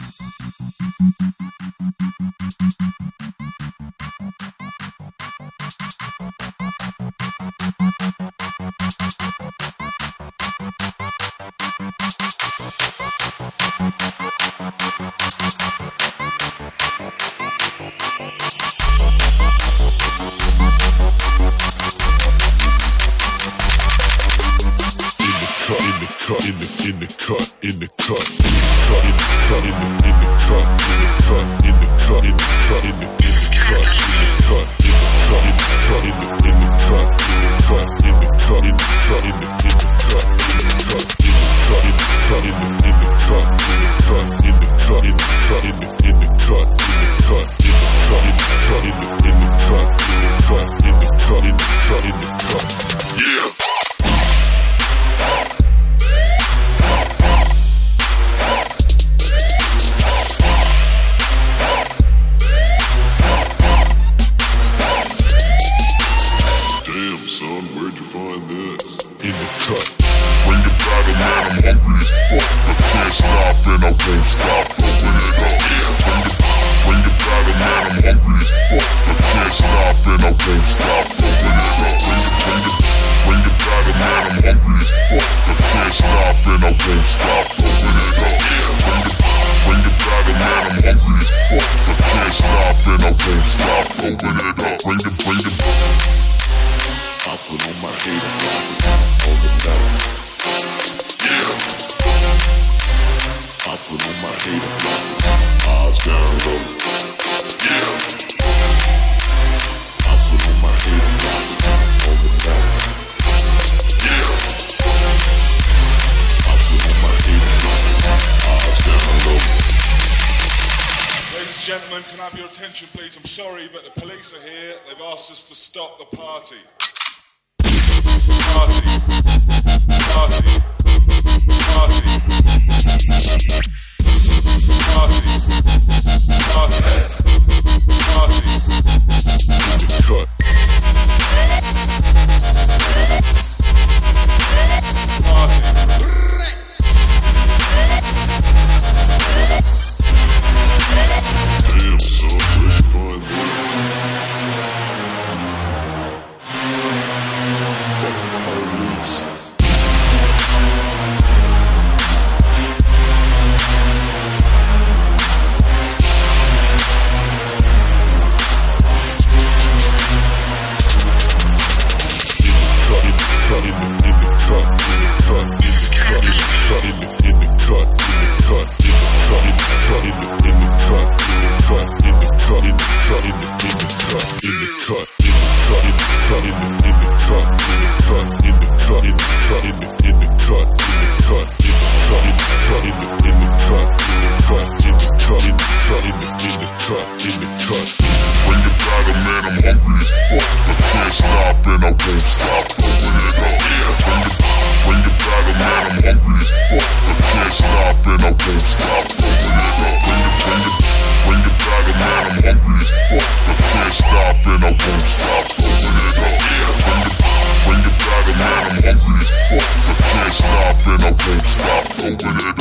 in the cut, in the cut, in the cut, in the cut, in the cut. son, where'd you find this? In the cut. Bring it back, man, I'm hungry as fuck. I can't stop and I won't stop blowing it up. Bring it, bring it back, man, I'm hungry as fuck. I can't stop and I won't stop blowing it up. Bring it, bring it, bring it back, man, I'm hungry as fuck. I can't stop and I won't stop blowing it up. Bring it, bring it back, man, I'm hungry as fuck. I can't stop and I won't stop blowing it up. Bring it, bring it. Ladies and gentlemen, can I have your attention, please? I'm sorry, but the police are here. They've asked us to stop the party. Party. Party. Party. won't stop, but it up, bring it back, man, I'm hungry as fuck. I can't stop and I won't stop, but it up, bring it, bring it, bring it back, man, I'm hungry as fuck. I can't stop and I won't stop, but it up, bring it, bring it back, man, I'm hungry as fuck. I can't stop and I won't stop, but when it